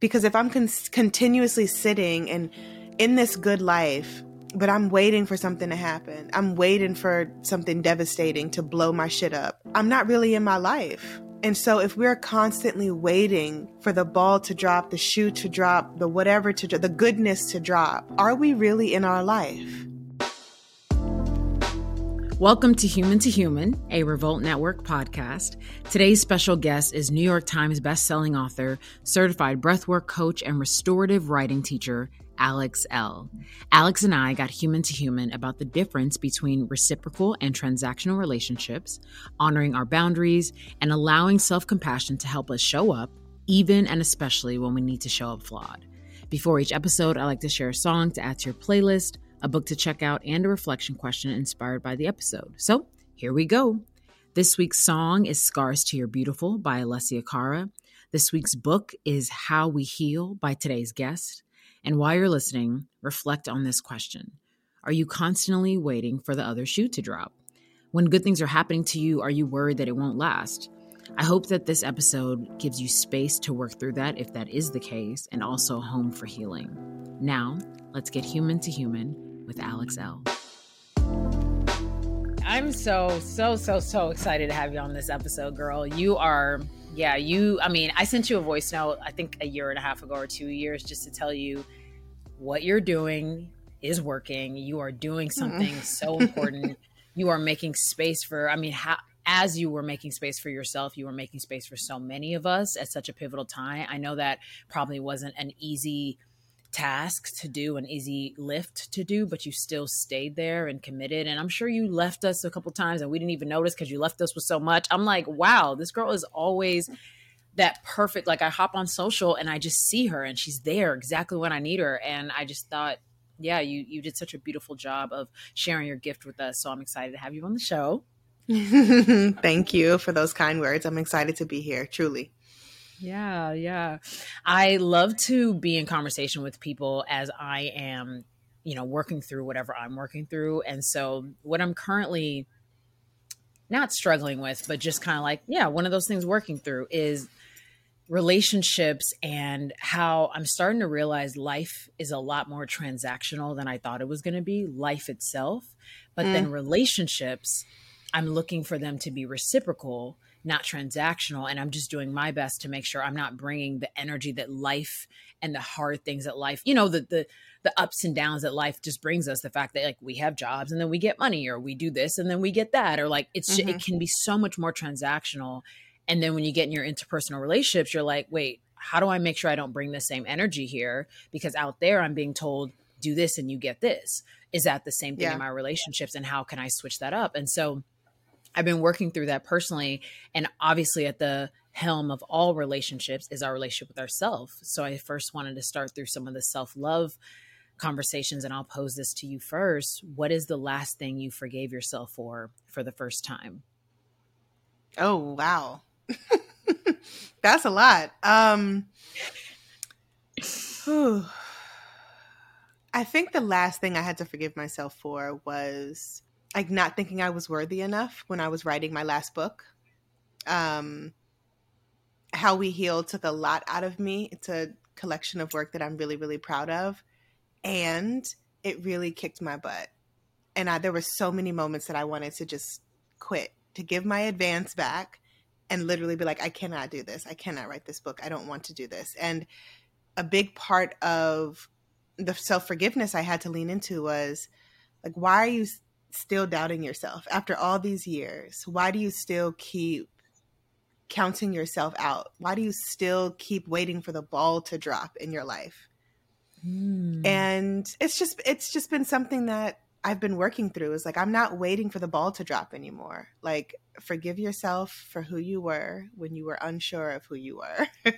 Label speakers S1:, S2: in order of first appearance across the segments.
S1: Because if I'm con- continuously sitting and in this good life, but I'm waiting for something to happen, I'm waiting for something devastating to blow my shit up, I'm not really in my life. And so if we're constantly waiting for the ball to drop, the shoe to drop, the whatever to the goodness to drop, are we really in our life?
S2: Welcome to Human to Human, a Revolt Network podcast. Today's special guest is New York Times bestselling author, certified breathwork coach, and restorative writing teacher, Alex Elle. Alex and I got human to human about the difference between reciprocal and transactional relationships, honoring our boundaries, and allowing self compassion to help us show up, even and especially when we need to show up flawed. Before each episode, I like to share a song to add to your playlist, a book to check out, and a reflection question inspired by the episode. So here we go. This week's song is Scars to Your Beautiful by Alessia Cara. This week's book is How We Heal by today's guest. And while you're listening, reflect on this question Are you constantly waiting for the other shoe to drop? When good things are happening to you, are you worried that it won't last? I hope that this episode gives you space to work through that if that is the case, and also home for healing. Now, let's get human to human with Alex Elle. I'm so, so, so, so excited to have you on this episode, girl. You are, yeah, you, I mean, I sent you a voice note, I think a year and a half ago or two years, just to tell you what you're doing is working. You are doing hmm. something so important. You are making space for, I mean, how, as you were making space for yourself, you were making space for so many of us at such a pivotal time. I know that probably wasn't an easy task to do, an easy lift to do, but you still stayed there and committed. And I'm sure you left us a couple times and we didn't even notice because you left us with so much. I'm like, wow, this girl is always that perfect. Like I hop on social and I just see her and she's there exactly when I need her. And I just thought, yeah, you you did such a beautiful job of sharing your gift with us. So I'm excited to have you on the show.
S1: Thank you for those kind words. I'm excited to be here, truly.
S2: Yeah, yeah. I love to be in conversation with people as I am, you know, working through whatever I'm working through. And so, what I'm currently not struggling with, but just kind of like, yeah, one of those things working through is relationships and how I'm starting to realize life is a lot more transactional than I thought it was going to be, life itself. But mm. then relationships, I'm looking for them to be reciprocal not transactional and i'm just doing my best to make sure i'm not bringing the energy that life and the hard things that life you know the the the ups and downs that life just brings us the fact that like we have jobs and then we get money or we do this and then we get that or like it's mm-hmm. it can be so much more transactional and then when you get in your interpersonal relationships you're like wait how do i make sure i don't bring the same energy here because out there i'm being told do this and you get this is that the same thing yeah. in my relationships and how can i switch that up and so I've been working through that personally. And obviously, at the helm of all relationships is our relationship with ourselves. So I first wanted to start through some of the self love conversations. And I'll pose this to you first. What is the last thing you forgave yourself for for the first time?
S1: Oh, wow. That's a lot. Um. I think the last thing I had to forgive myself for was like not thinking I was worthy enough when I was writing my last book. Um, How We Heal took a lot out of me. It's a collection of work that I'm really, really proud of. And it really kicked my butt. And I, there were so many moments that I wanted to just quit, to give my advance back and literally be like, I cannot do this. I cannot write this book. I don't want to do this. And a big part of the self forgiveness I had to lean into was like, why are you still doubting yourself after all these years? Why do you still keep counting yourself out? Why do you still keep waiting for the ball to drop in your life? Mm. And it's just it's just been something that I've been working through is like I'm not waiting for the ball to drop anymore. Like forgive yourself for who you were when you were unsure of who you were.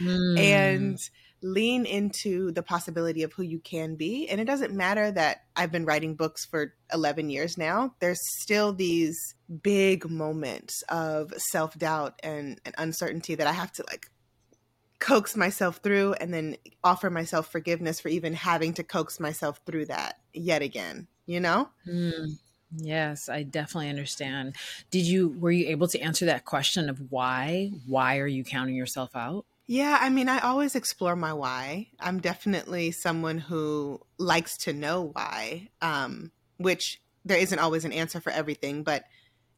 S1: mm. and lean into the possibility of who you can be. And it doesn't matter that I've been writing books for 11 years now, there's still these big moments of self doubt and, and uncertainty that I have to like coax myself through and then offer myself forgiveness for even having to coax myself through that yet again, you know?
S2: Mm. Yes, I definitely understand. Did you were you able to answer that question of why? Why are you counting yourself out?
S1: Yeah, I mean, I always explore my why. I'm definitely someone who likes to know why, um, which there isn't always an answer for everything. But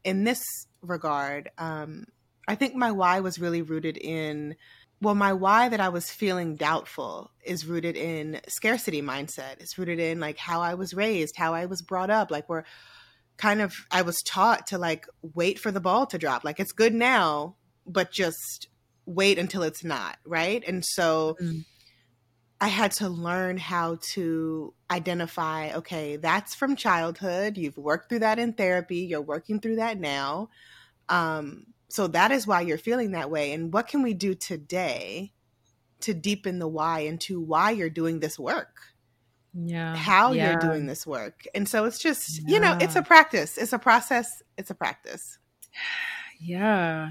S1: in this regard, um, I think my why was really rooted in, well, my why that I was feeling doubtful is rooted in scarcity mindset. It's rooted in like how I was raised, how I was brought up. Like, we're kind of, I was taught to like wait for the ball to drop. Like, it's good now, but just wait until it's not, right? And so mm. I had to learn how to identify okay, that's from childhood. You've worked through that in therapy, you're working through that now. Um, so that is why you're feeling that way. And what can we do today to deepen the why into why you're doing this work?
S2: Yeah.
S1: How
S2: yeah.
S1: you're doing this work. And so it's just, yeah. you know, it's a practice, it's a process, it's a practice.
S2: Yeah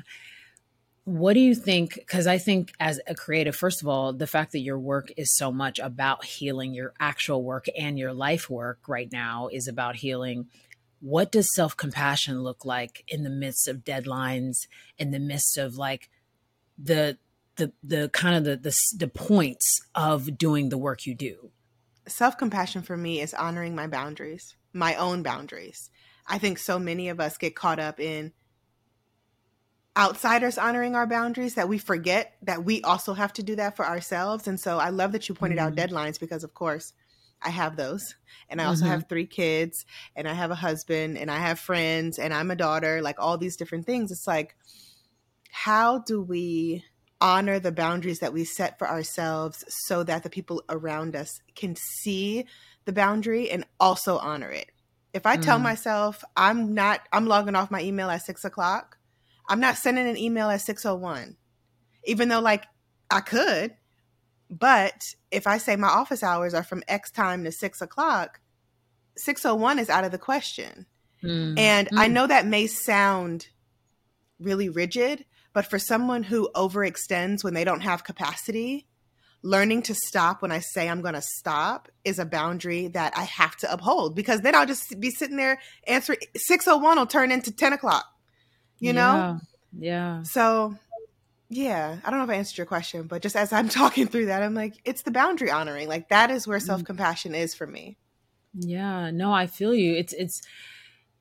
S2: what do you think because i think as a creative first of all the fact that your work is so much about healing your actual work and your life work right now is about healing what does self-compassion look like in the midst of deadlines in the midst of like the the the kind of the the, the points of doing the work you do?
S1: Self-compassion for me is honoring my boundaries my own boundaries. I think so many of us get caught up in outsiders honoring our boundaries that we forget that we also have to do that for ourselves. And so I love that you pointed mm-hmm. out deadlines because, of course, I have those. And I also mm-hmm. have three kids, and I have a husband, and I have friends, and I'm a daughter, like all these different things. It's like, how do we honor the boundaries that we set for ourselves so that the people around us can see the boundary and also honor it? If I tell mm. myself I'm not, I'm logging off my email at six o'clock, I'm not sending an email at 601, even though like I could. But if I say my office hours are from X time to six o'clock, 601 is out of the question. Mm. And mm. I know that may sound really rigid, but for someone who overextends when they don't have capacity, learning to stop when I say I'm going to stop is a boundary that I have to uphold because then I'll just be sitting there answering 601 will turn into 10 o'clock you know?
S2: Yeah.
S1: So, yeah, I don't know if I answered your question, but just as I'm talking through that, I'm like, it's the boundary honoring. Like that is where mm. self compassion is for me.
S2: Yeah, no, I feel you. It's it's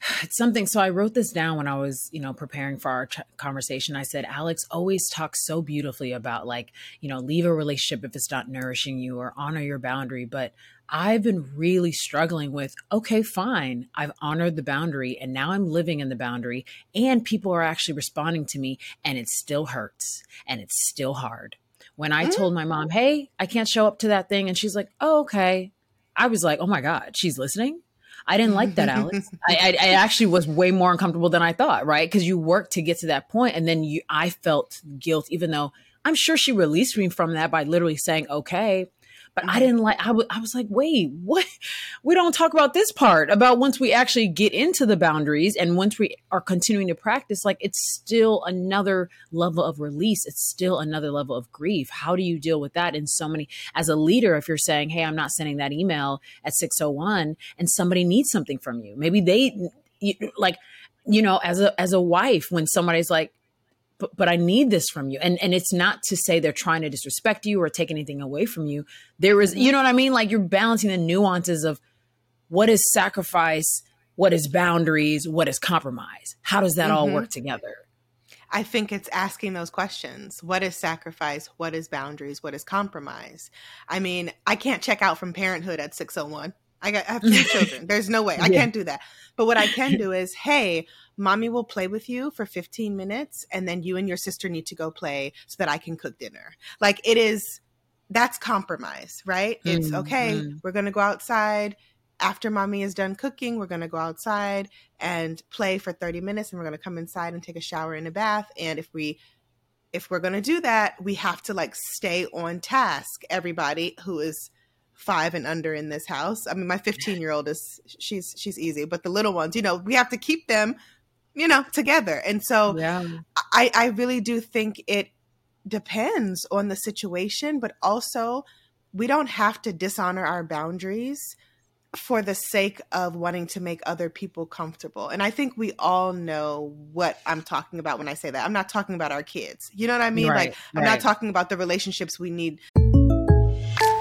S2: it's something so i wrote this down when i was you know preparing for our ch- conversation i said alex always talks so beautifully about like you know leave a relationship if it's not nourishing you or honor your boundary but I've been really struggling with okay, fine, I've honored the boundary and now I'm living in the boundary, and people are actually responding to me, and it still hurts and it's still hard. When I told my mom, mm. hey, I can't show up to that thing, and she's like, oh, okay. I was like, oh my God, she's listening. I didn't like that, Alex. I, I, I, actually was way more uncomfortable than I thought, right? Because you work to get to that point, and then you, I felt guilt, even though I'm sure she released me from that by literally saying, okay, but I mm-hmm. didn't like, I, w- I was like, wait, what? We don't talk about this part about once we actually get into the boundaries and once we are continuing to practice, like it's still another level of release. It's still another level of grief. How do you deal with that in so many, as a leader, if you're saying, hey, I'm not sending that email at 601 and somebody needs something from you, maybe they, like, you know, as a, as a wife, when somebody's like, but, but I need this from you. And and it's not to say they're trying to disrespect you or take anything away from you. There is, you know what I mean? Like you're balancing the nuances of what is sacrifice, what is boundaries, what is compromise. How does that mm-hmm. all work together?
S1: I think it's asking those questions. What is sacrifice? What is boundaries? What is compromise? I mean, I can't check out from parenthood at 601. I, got, I have three children. There's no way. I yeah. can't do that. But what I can do is, hey, mommy will play with you for 15 minutes and then you and your sister need to go play so that I can cook dinner. Like it is that's compromise, right? Mm-hmm. It's okay, mm-hmm. we're going to go outside after mommy is done cooking, we're going to go outside and play for 30 minutes and we're going to come inside and take a shower and a bath and if we if we're going to do that, we have to like stay on task. Everybody who is five and under in this house. I mean, my 15 year old is she's she's easy, but the little ones, you know, we have to keep them, you know, together. And so
S2: Yeah.
S1: I I really do think it depends on the situation, but also we don't have to dishonor our boundaries for the sake of wanting to make other people comfortable. And I think we all know what I'm talking about when I say that. I'm not talking about our kids. You know what I mean?
S2: Right,
S1: like I'm
S2: right.
S1: not talking about the relationships we need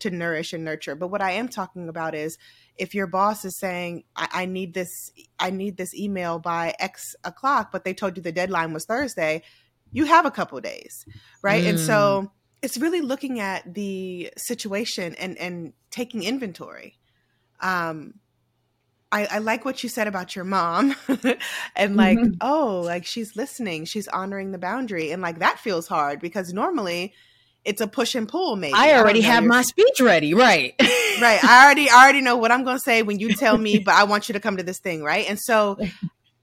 S1: To nourish and nurture. But what I am talking about is if your boss is saying, I, I need this, I need this email by X o'clock, but they told you the deadline was Thursday, you have a couple days. Right. And so it's really looking at the situation and and taking inventory. Um I, I like what you said about your mom and like, oh, like she's listening, she's honoring the boundary. And like that feels hard because normally it's a push and pull, maybe.
S2: I already
S1: know
S2: have my speech ready, right?
S1: right. I already I already know what I'm gonna say when you tell me, but I want you to come to this thing, right? And so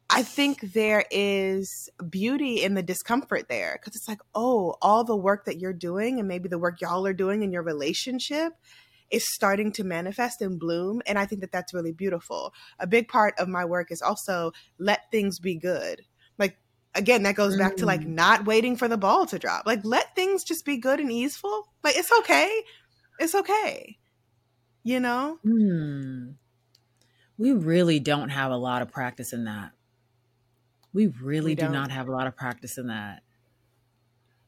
S1: I think there is beauty in the discomfort there because it's like, oh, all the work that you're doing and maybe the work y'all are doing in your relationship is starting to manifest and bloom. And I think that that's really beautiful. A big part of my work is also let things be good. Like, again, that goes back to like not waiting for the ball to drop. Like, let things just be good and easeful. Like, it's okay. It's okay. You know?
S2: Hmm. We really don't have a lot of practice in that. We really
S1: We
S2: do not have a lot of practice in that.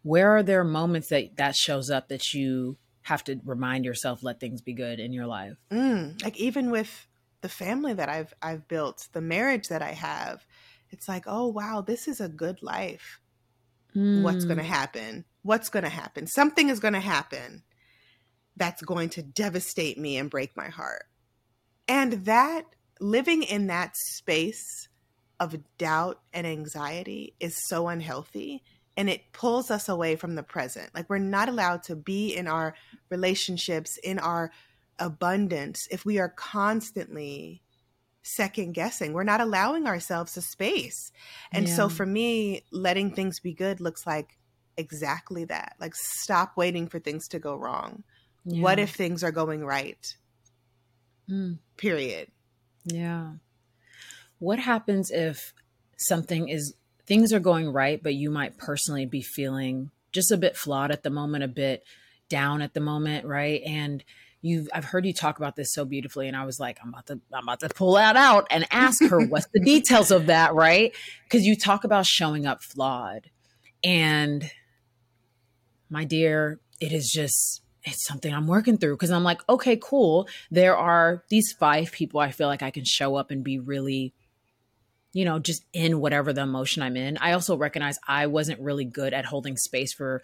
S2: Where are there moments that that shows up that you have to remind yourself let things be good in your life?
S1: mm, like even with the family that I've I've built, the marriage that I have, it's like, oh wow, this is a good life. What's going to mm. happen? What's going to happen? Something is going to happen that's going to devastate me and break my heart. And that living in that space of doubt and anxiety is so unhealthy and it pulls us away from the present. Like we're not allowed to be in our relationships, in our abundance if we are constantly second guessing. We're not allowing ourselves a space. And so for me, letting things be good looks like exactly that. Like stop waiting for things to go wrong. What if things are going right?
S2: Mm.
S1: Period.
S2: Yeah. What happens if something is things are going right, but you might personally be feeling just a bit flawed at the moment, a bit down at the moment, right? And you've I've heard you talk about this so beautifully, and I was like, I'm about to I'm about to pull that out and ask her what's the details of that, right? Because you talk about showing up flawed. And my dear, it is just it's something I'm working through because I'm like, okay, cool. There are these five people I feel like I can show up and be really, you know, just in whatever the emotion I'm in. I also recognize I wasn't really good at holding space for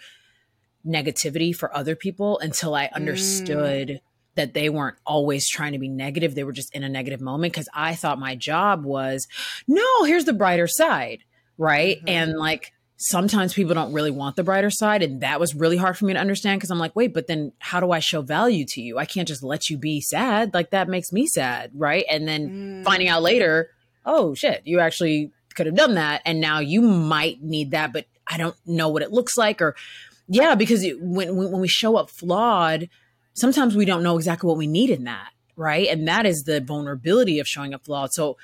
S2: negativity for other people until I understood mm. that they weren't always trying to be negative. They were just in a negative moment because I thought my job was, no, here's the brighter side. Right. Mm-hmm. And like, sometimes people don't really want the brighter side and that was really hard for me to understand because i'm like wait but then how do i show value to you i can't just let you be sad like that makes me sad right and then finding out mm. later oh shit you actually could have done that and now you might need that but i don't know what it looks like or yeah because it, when, when we show up flawed sometimes we don't know exactly what we need in that right? And that is the vulnerability of showing up flawed. So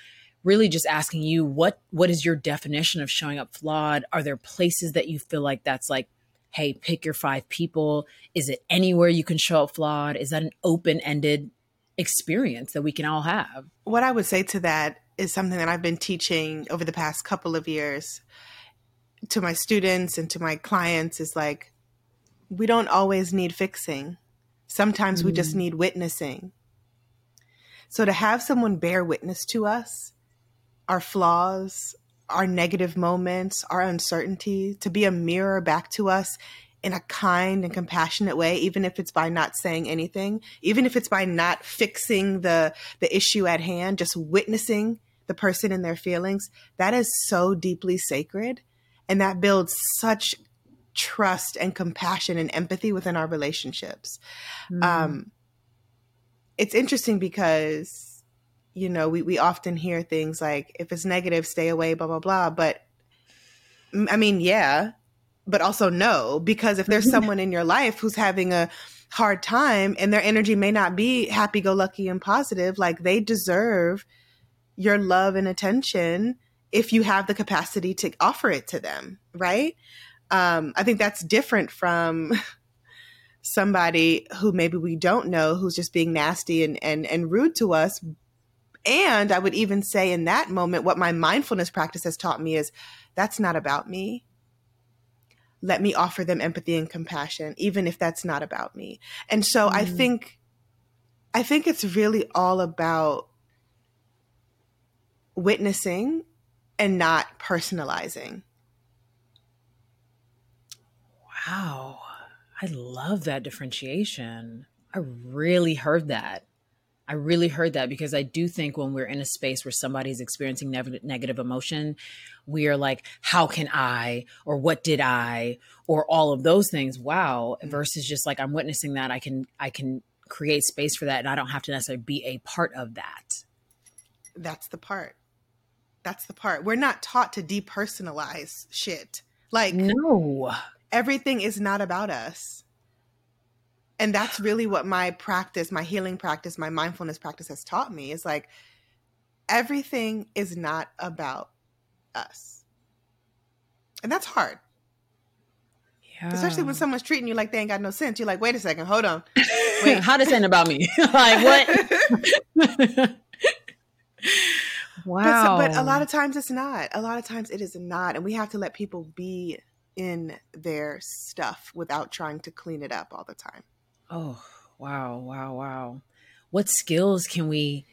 S2: really just asking you what what is your definition of showing up flawed? Are there places that you feel like that's like hey pick your five people? Is it anywhere you can show up flawed? Is that an open-ended experience that we can all have?
S1: What I would say to that is something that I've been teaching over the past couple of years to my students and to my clients is like, we don't always need fixing. Sometimes we just mm. need witnessing. So to have someone bear witness to us, our flaws, our negative moments, our uncertainty, to be a mirror back to us in a kind and compassionate way even if it's by not saying anything even if it's by not fixing the the issue at hand just witnessing the person and their feelings that is so deeply sacred and that builds such trust and compassion and empathy within our relationships. Mm. um it's interesting because you know we, we often hear things like if it's negative stay away blah blah blah. But i mean yeah but also no, because if there's someone in your life who's having a hard time and their energy may not be happy go lucky and positive, like they deserve your love and attention if you have the capacity to offer it to them, right? Um, I think that's different from somebody who maybe we don't know who's just being nasty and, and, and rude to us. And I would even say in that moment, what my mindfulness practice has taught me is that's not about me let me offer them empathy and compassion even if that's not about me and so mm. i think i think it's really all about witnessing and not personalizing
S2: wow i love that differentiation i really heard that I really heard that because I do think when we're in a space where somebody's experiencing ne- negative emotion, we are like, how can I, or what did I, or all of those things. Wow. Mm-hmm. Versus just like, I'm witnessing that. I can, I can create space for that. And I don't have to necessarily be a part of that.
S1: That's the part. That's the part. We're not taught to depersonalize shit. Like,
S2: no,
S1: everything is not about us. And that's really what my practice my healing practice my mindfulness practice has taught me is like everything is not about us. And that's hard. Yeah. especially when someone's treating you like they ain't got no sense. You're like wait a second hold on.
S2: Wait. How does that about me? Like what
S1: wow but, but a lot of times it's not a lot of times it is not and we have to let people be in their stuff without trying to clean it up all the time
S2: Oh, wow, wow, wow. What skills can we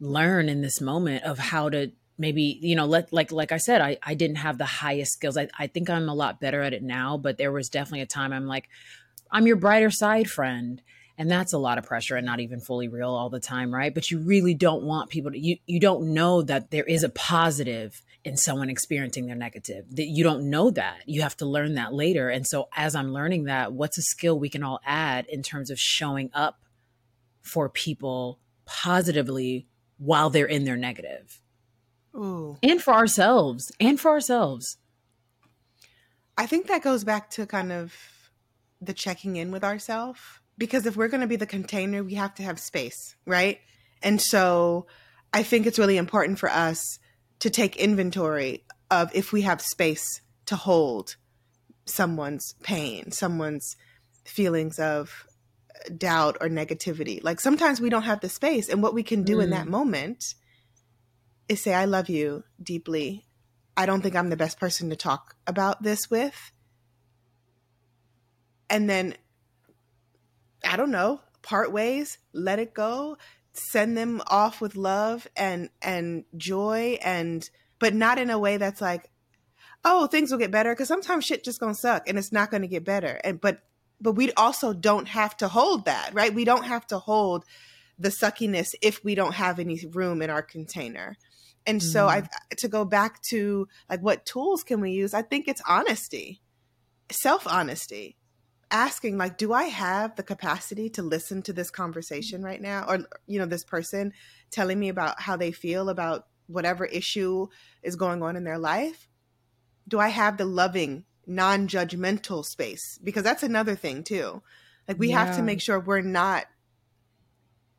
S2: learn in this moment of how to maybe, you know, let like like I said, I, I didn't have the highest skills. I, I think I'm a lot better at it now, but there was definitely a time I'm like, I'm your brighter side friend. And that's a lot of pressure and not even fully real all the time, right? But you really don't want people to you you don't know that there is a positive in someone experiencing their negative. That you don't know that. You have to learn that later. And so as I'm learning that, what's a skill we can all add in terms of showing up for people positively while they're in their negative? Ooh. And for ourselves. And for ourselves.
S1: I think that goes back to kind of the checking in with ourselves because if we're going to be the container, we have to have space, right? And so I think it's really important for us to take inventory of if we have space to hold someone's pain, someone's feelings of doubt or negativity. Like sometimes we don't have the space. And what we can do mm. in that mm. moment is say, I love you deeply. I don't think I'm the best person to talk about this with. And then, I don't know, part ways, let it go, send them off with love and and joy and but not in a way that's like oh things will get better because sometimes shit just gonna suck and it's not gonna get better. And but but we also don't have to hold that right? We don't have to hold the suckiness if we don't have any room in our container. And mm-hmm. so i to go back to like what tools can we use? I think it's honesty self honesty asking like do i have the capacity to listen to this conversation right now? Or you know this person telling me about how they feel about whatever issue is going on in their life? Do i have the loving non-judgmental space? Because that's another thing too. Like we yeah. have to make sure we're not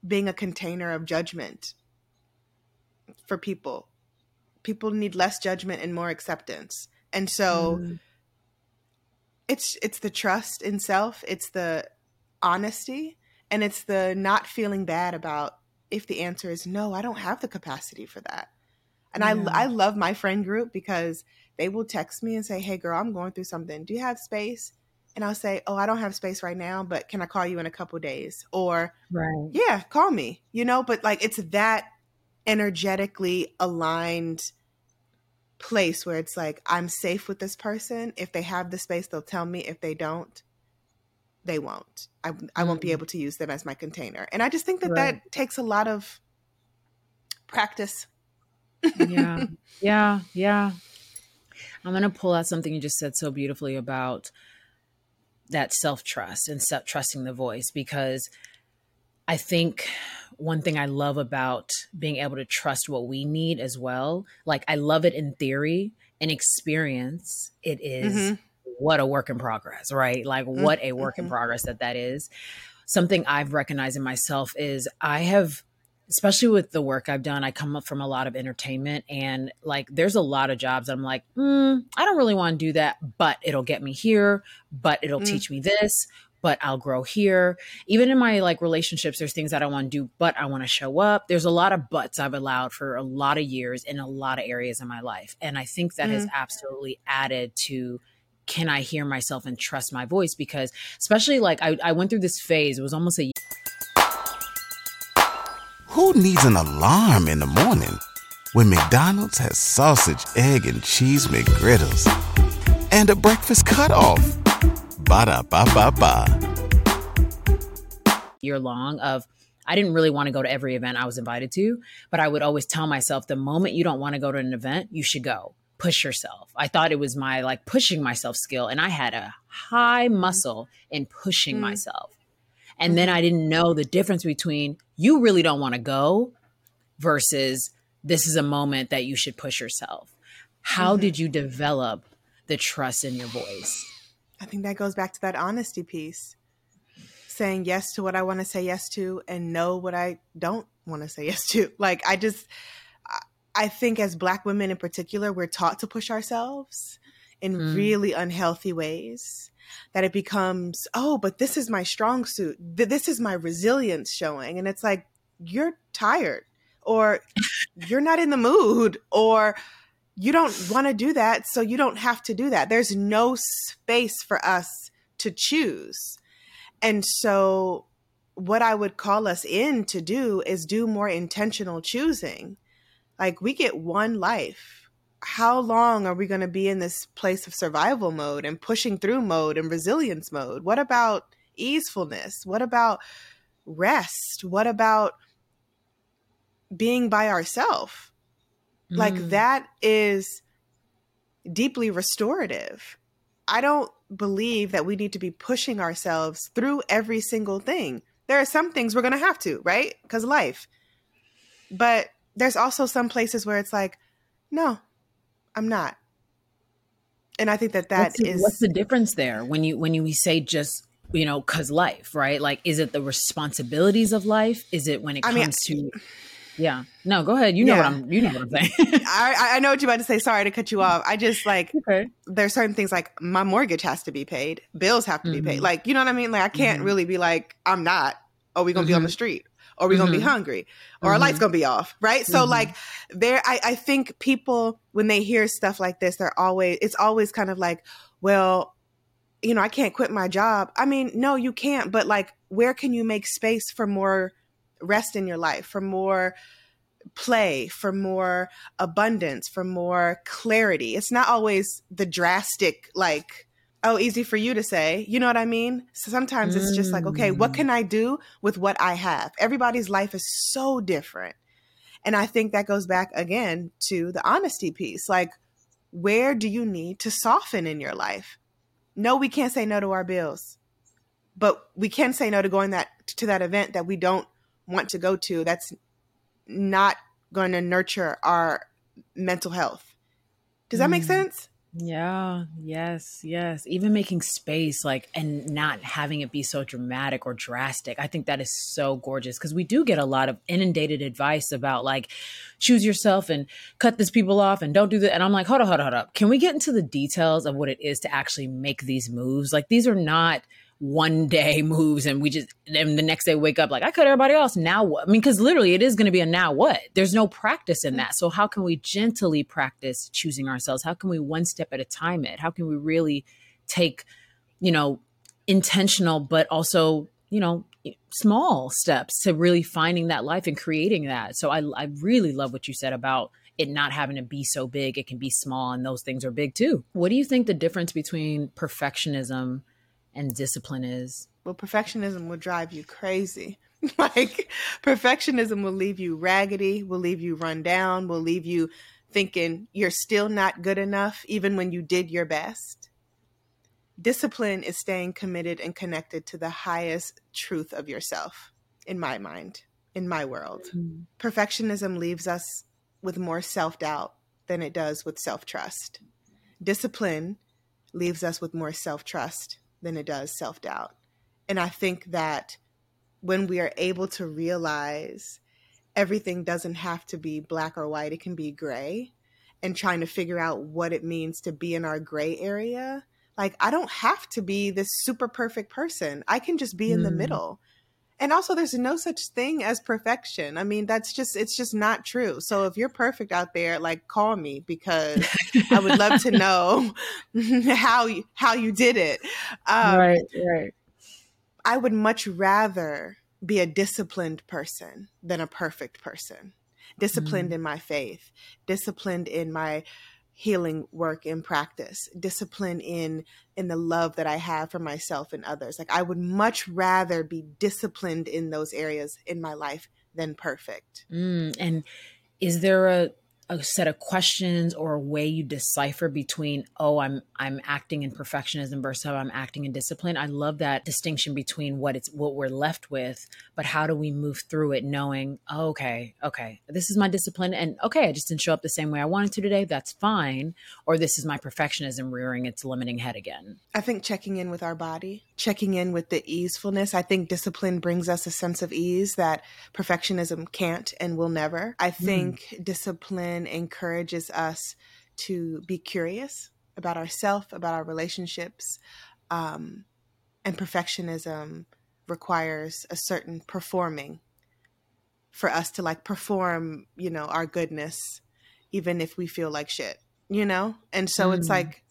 S1: being a container of judgment for people. People need less judgment and more acceptance. And so mm it's it's the trust in self it's the honesty and it's the not feeling bad about if the answer is no i don't have the capacity for that. And yeah. I, I love my friend group because they will text me and say hey girl i'm going through something. Do you have space? And i'll say oh i don't have space right now but can i call you in a couple days? Or right. yeah call me you know? But like it's that energetically aligned place where it's like I'm safe with this person. If they have the space, they'll tell me. If they don't, they won't. I, I won't be
S2: Mm.
S1: able to use them as my container. And I just think that
S2: Right.
S1: that takes a lot of practice.
S2: yeah yeah yeah i'm going to pull out something you just said so beautifully about that self-trust and self trusting the voice because i think one thing i love about being able to trust what we need as well like i love it in theory in experience it is
S1: Mhm.
S2: what a work in progress right like what a work in
S1: mhm.
S2: progress that that is something i've recognized in myself is i have especially with the work I've done, I come up from a lot of entertainment and like there's a lot of jobs I'm like, mm, I don't really want to do that, but it'll get me here, but it'll
S1: Mm.
S2: teach me this, but I'll grow here. Even in my like relationships, there's things that I want to do, but I want to show up. There's a lot of buts I've allowed for a lot of years in a lot of areas in my life. And I think that has mm-hmm. absolutely added to can I hear myself and trust my voice? Because especially like I, I went through this phase, it was almost a
S3: Who needs an alarm in the morning when McDonald's has sausage, egg, and cheese McGriddles and a breakfast cutoff? Ba da ba ba ba.
S2: year long of I didn't really want to go to every event I was invited to, but I would always tell myself the moment you don't want to go to an event, you should go. Push yourself. I thought it was my like pushing myself skill and I had a high muscle in pushing
S1: Mm.
S2: myself. And then I didn't know the difference between you really don't want to go versus this is a moment that you should push yourself. How
S1: Mhm.
S2: did you develop the trust in your voice?
S1: I think that goes back to that honesty piece. Saying yes to what I want to say yes to and no what I don't want to say yes to. Like I just I- think as black women in particular, we're taught to push ourselves in
S2: Mm.
S1: really unhealthy ways. That it becomes, oh, but this is my strong suit. This is my resilience showing. And it's like, you're tired or you're not in the mood or you don't want to do that, so you don't have to do that. There's no space for us to choose. And so, what I would call us in to do is do more intentional choosing. Like, we get one life. How long are we going to be in this place of survival mode and pushing through mode and resilience mode? What about easefulness? What about rest? What about being by ourselves? Like
S2: Mm.
S1: that is deeply restorative. I don't believe that we need to be pushing ourselves through every single thing. There are some things we're going to have to, right? Because life. But there's also some places where it's like, no, I'm not. And I think that that
S2: what's the,
S1: is
S2: what's the difference there when you when you say just you know cuz life right like is it the responsibilities of life is it when it
S1: I
S2: comes
S1: mean-
S2: to yeah no go ahead you know what i'm you know what i'm saying
S1: I, I know what you're about to say. Sorry to cut you off. I just like
S2: okay
S1: there's certain things like my mortgage has to be paid, bills have to be paid.
S2: Mhm.
S1: Like, you know what I mean? Like, I can't
S2: Mhm.
S1: really be like, I'm not. Are we gonna be on the
S2: Mhm.
S1: street? Or are we gonna be
S2: Mhm.
S1: hungry? Or our lights gonna be off? Right? So, like, there, I, I think people when they hear stuff like this, they're always, it's always kind of like, well, you know, I can't quit my job. I mean, no, you can't. But like, where can you make space for more rest in your life, for more play, for more abundance, for more clarity. It's not always the drastic, like, oh, easy for you to say. You know what I mean? So sometimes it's just like, okay, what
S2: Mm.
S1: can I do with what I have? Everybody's life is so different. And I think that goes back again to the honesty piece. Like, where do you need to soften in your life? No, we can't say no to our bills, but we can say no to going that to that event that we don't want to go to. That's not going to nurture our mental health. Does that make
S2: Mm.
S1: sense?
S2: yeah yes yes even making space like and not having it be so dramatic or drastic i think that is so gorgeous because we do get a lot of inundated advice about like choose yourself and cut these people off and don't do that and i'm like hold up hold up hold up can we get into the details of what it is to actually make these moves like these are not one day moves and we just and the next day wake up like I cut everybody else. Now what? I mean, because literally it is going to be a now what? There's no practice in that. So how can we gently practice choosing ourselves? How can we one step at a time it? How can we really take, you know, intentional but also, you know, small steps to really finding that life and creating that. So I I really love what you said about it not having to be so big. It can be small and those things are big too. What do you think the difference between perfectionism and discipline is?
S1: Well, perfectionism will drive you crazy. like perfectionism will leave you raggedy, will leave you run down, will leave you thinking you're still not good enough even when you did your best. Discipline is staying committed and connected to the highest truth of yourself, in my mind, in my world. Mm-hmm. Perfectionism leaves us with more self doubt than it does with self trust. Discipline leaves us with more self trust than it does self doubt. And I think that when we are able to realize everything doesn't have to be black or white, it can be gray, and trying to figure out what it means to be in our gray area. Like, I don't have to be this super perfect person, I can just be in mm. the middle. And also, there's no such thing as perfection. I mean, that's just, it's just not true. So if you're perfect out there, like, call me because I would love to know how you, how you did it.
S2: Um, right, right.
S1: I would much rather be a disciplined person than a perfect person. Disciplined mm. in my faith, disciplined in my healing work and practice, discipline in in the love that I have for myself and others. Like I would much rather be disciplined in those areas in my life than perfect.
S2: Mm, and is there a a set of questions or a way you decipher between oh i'm i'm acting in perfectionism versus how i'm acting in discipline i love that distinction between what it's what we're left with but how do we move through it knowing oh, okay okay this is my discipline and okay i just didn't show up the same way i wanted to today that's fine or this is my perfectionism rearing its limiting head again
S1: i think checking in with our body checking in with the easefulness i think discipline brings us a sense of ease that perfectionism can't and will never i hmm. think mm. discipline encourages us to be curious about ourselves, about our relationships. Um, and perfectionism requires a certain performing for us to like perform, you know, our goodness, even if we feel like shit, you know? And so mm. it's like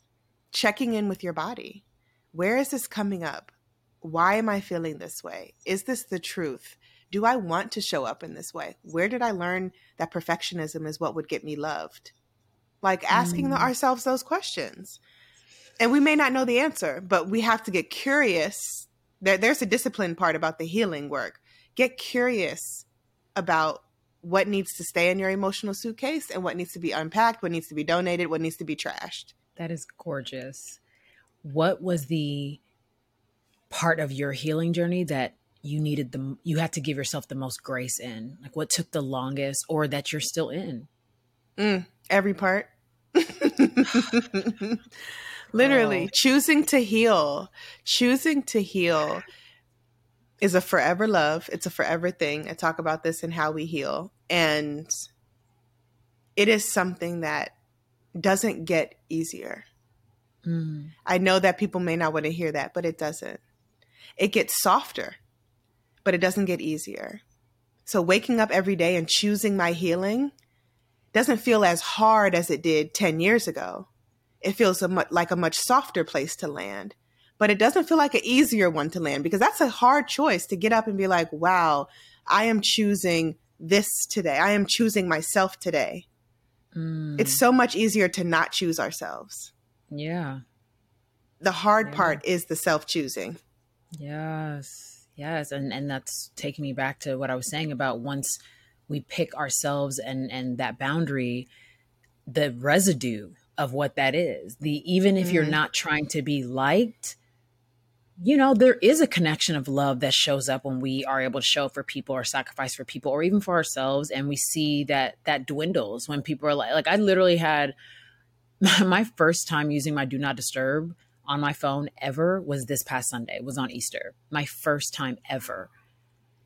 S1: checking in with your body. Where is this coming up? Why am I feeling this way? Is this the truth? Do I want to show up in this way? Where did I learn that perfectionism is what would get me loved? Like asking mm. ourselves those questions. And we may not know the answer, but we have to get curious. There, there's a discipline part about the healing work. Get curious about what needs to stay in your emotional suitcase and what needs to be unpacked, what needs to be donated, what needs to be trashed.
S2: That is gorgeous. What was the part of your healing journey that you needed the you had to give yourself the most grace in like what took the longest or that you're still in.
S1: Mm, every part. Literally oh. choosing to heal. Choosing to heal is a forever love. It's a forever thing. I talk about this in how we heal. And it is something that doesn't get easier. Mm. i know that people may not want to hear that but it doesn't. It gets softer but it doesn't get easier. So waking up every day and choosing my healing doesn't feel as hard as it did 10 years ago. It feels a like a much softer place to land, but it doesn't feel like an easier one to land because that's a hard choice to get up and be like, wow, I am choosing this today. I am choosing myself today. Mm. It's so much easier to not choose ourselves.
S2: Yeah.
S1: The hard yeah. part is the self choosing.
S2: Yes. Yes, and and that's taking me back to what I was saying about once we pick ourselves and and that boundary, the residue of what that is. The even if mm-hmm. you're not trying to be liked, you know, there is a connection of love that shows up when we are able to show for people or sacrifice for people or even for ourselves and we see that that dwindles when people are like like I literally had my first time using my do not disturb on my phone ever was this past Sunday. It was on Easter. My first time ever.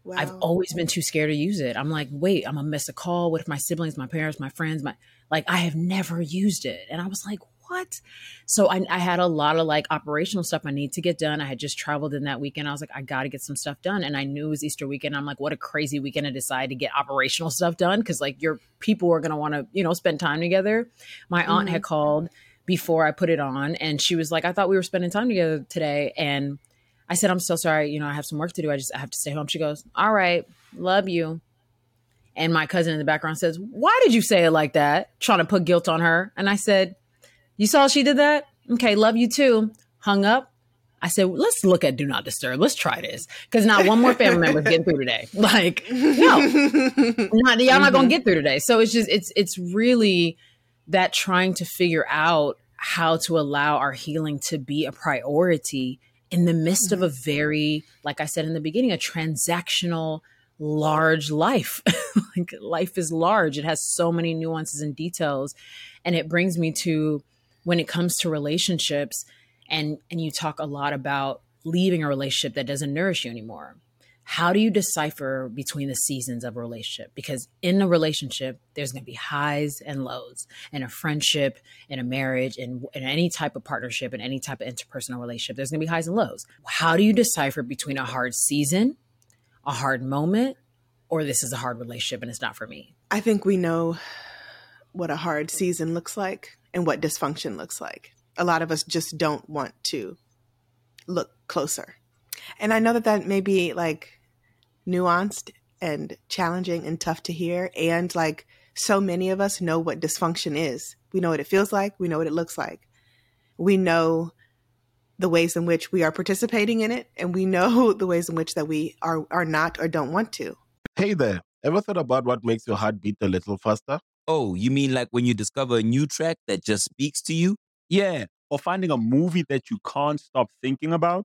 S2: Wow. I've always been too scared to use it. I'm like, wait, I'm gonna miss a call. What if my siblings, my parents, my friends, my like I have never used it. And I was like, what? So I, I had a lot of like operational stuff I need to get done. I had just traveled in that weekend. I was like, I gotta get some stuff done. And I knew it was Easter weekend. I'm like, what a crazy weekend to decide to get operational stuff done. Cause like your people are gonna wanna, you know, spend time together. My aunt mm-hmm. had called before I put it on. And she was like, I thought we were spending time together today. And I said, I'm so sorry. You know, I have some work to do. I just I have to stay home. She goes, All right, love you. And my cousin in the background says, Why did you say it like that? Trying to put guilt on her. And I said, You saw she did that? Okay, love you too. Hung up. I said, let's look at do not disturb. Let's try this. Cause not one more family member is getting through today. Like, no, not, y'all not gonna mm-hmm. get through today. So it's just, it's, it's really that trying to figure out how to allow our healing to be a priority in the midst mm-hmm. of a very, like I said in the beginning, a transactional, large life. like life is large. It has so many nuances and details. And it brings me to when it comes to relationships, and and you talk a lot about leaving a relationship that doesn't nourish you anymore how do you decipher between the seasons of a relationship? Because in a relationship there's going to be highs and lows. In a friendship in a marriage in, in any type of partnership in any type of interpersonal relationship there's going to be highs and lows. How do you decipher between a hard season a hard moment or this is a hard relationship and it's not for me?
S1: I think we know what a hard season looks like and what dysfunction looks like. A lot of us just don't want to look closer. And I know that that may be like nuanced and challenging and tough to hear. And like so many of us know what dysfunction is. We know what it feels like, we know what it looks like. We know the ways in which we are participating in it, and we know the ways in which that we are are not or don't want to.
S4: Hey there. Ever thought about what makes your heart beat a little faster?
S5: Oh, you mean like when you discover a new track that just speaks to you?
S6: Yeah, or finding a movie that you can't stop thinking about?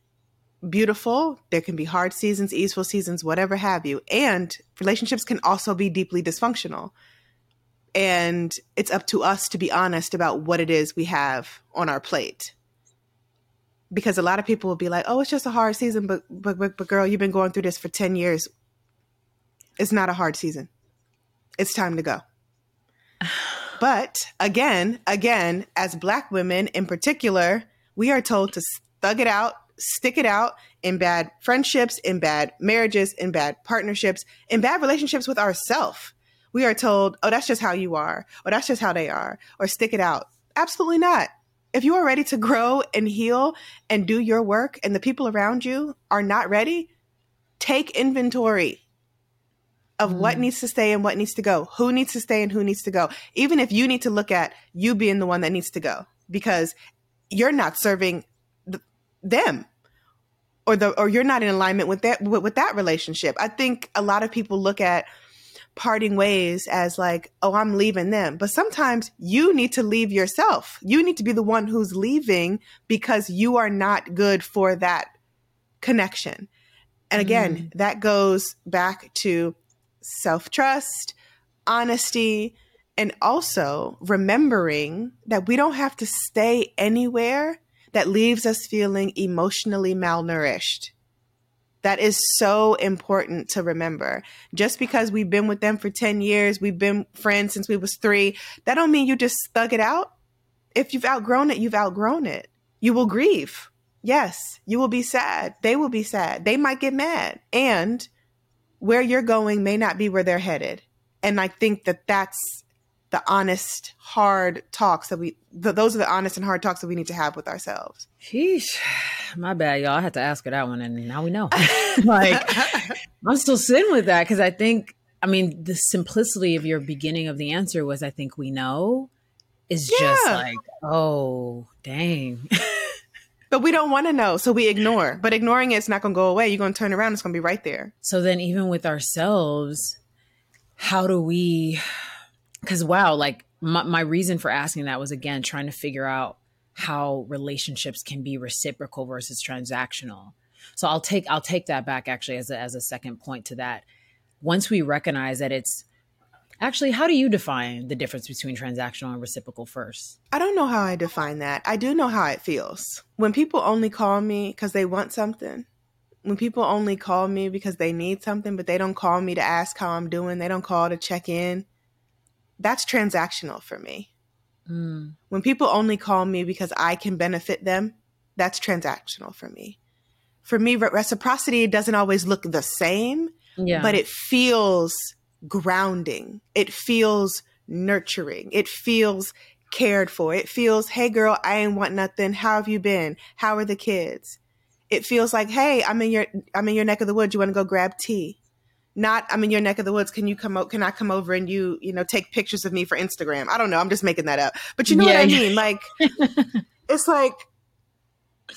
S1: beautiful. There can be hard seasons, easeful seasons, whatever have you. And relationships can also be deeply dysfunctional. And it's up to us to be honest about what it is we have on our plate. Because a lot of people will be like, "Oh, it's just a hard season," but but but, but girl, you've been going through this for 10 years. It's not a hard season. It's time to go. But again, again, as black women in particular, we are told to thug it out stick it out in bad friendships, in bad marriages, in bad partnerships, in bad relationships with ourselves. We are told, oh, that's just how you are, or that's just how they are, or stick it out. Absolutely not. If you are ready to grow and heal and do your work, and the people around you are not ready, take inventory of mm. what needs to stay and what needs to go, who needs to stay and who needs to go. Even if you need to look at you being the one that needs to go, because you're not serving them or the or you're not in alignment with that with, with that relationship. I think a lot of people look at parting ways as like, oh, I'm leaving them. But sometimes you need to leave yourself. You need to be the one who's leaving because you are not good for that connection. And again, mm. that goes back to self trust, honesty, and also remembering that we don't have to stay anywhere that leaves us feeling emotionally malnourished. That is so important to remember. Just because we've been with them for 10 years, we've been friends since we was 3, that don't mean you just thug it out. If you've outgrown it, you've outgrown it. You will grieve. Yes, you will be sad. They will be sad. They might get mad. And where you're going may not be where they're headed. And I think that that's the honest, hard talks that we, the, those are the honest and hard talks that we need to have with ourselves.
S2: Sheesh. My bad, y'all. I had to ask her that one, and now we know. like, I'm still sitting with that because I think, I mean, the simplicity of your beginning of the answer was, I think we know, is yeah. just like, oh, dang.
S1: but we don't want to know, so we ignore. But ignoring it's not going to go away. You're going to turn around, it's going to be right there.
S2: So then, even with ourselves, how do we because wow like my, my reason for asking that was again trying to figure out how relationships can be reciprocal versus transactional so i'll take i'll take that back actually as a, as a second point to that once we recognize that it's actually, how do you define the difference between transactional and reciprocal first?
S1: I don't know how I define that. I do know how it feels. When people only call me because they want something, when people only call me because they need something, but they don't call me to ask how I'm doing, they don't call to check in, that's transactional for me. Mm. When people only call me because I can benefit them, that's transactional for me. For me, reciprocity doesn't always look the same, yeah. but it feels grounding. It feels nurturing. It feels cared for. It feels, hey girl, I ain't want nothing. How have you been? How are the kids? It feels like, hey, I'm in your I'm in your neck of the woods. You want to go grab tea? Not I'm in your neck of the woods. Can you come out? Can I come over and you you know take pictures of me for Instagram? I don't know. I'm just making that up. But you know yeah, what I mean? Like it's like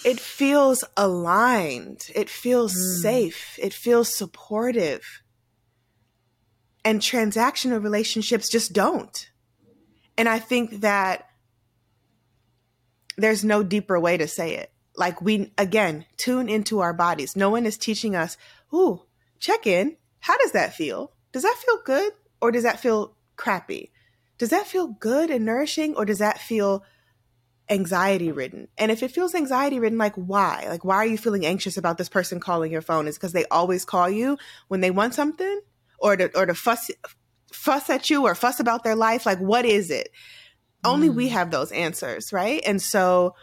S1: it feels aligned. It feels mm. safe. It feels supportive and transactional relationships just don't. And I think that there's no deeper way to say it. Like we again tune into our bodies. No one is teaching us, "Ooh, check in. How does that feel? Does that feel good or does that feel crappy? Does that feel good and nourishing or does that feel anxiety ridden? And if it feels anxiety ridden, like why? Like why are you feeling anxious about this person calling your phone? Is because they always call you when they want something? or to or to fuss fuss at you or fuss about their life like what is it mm. only we mm. have those answers right and so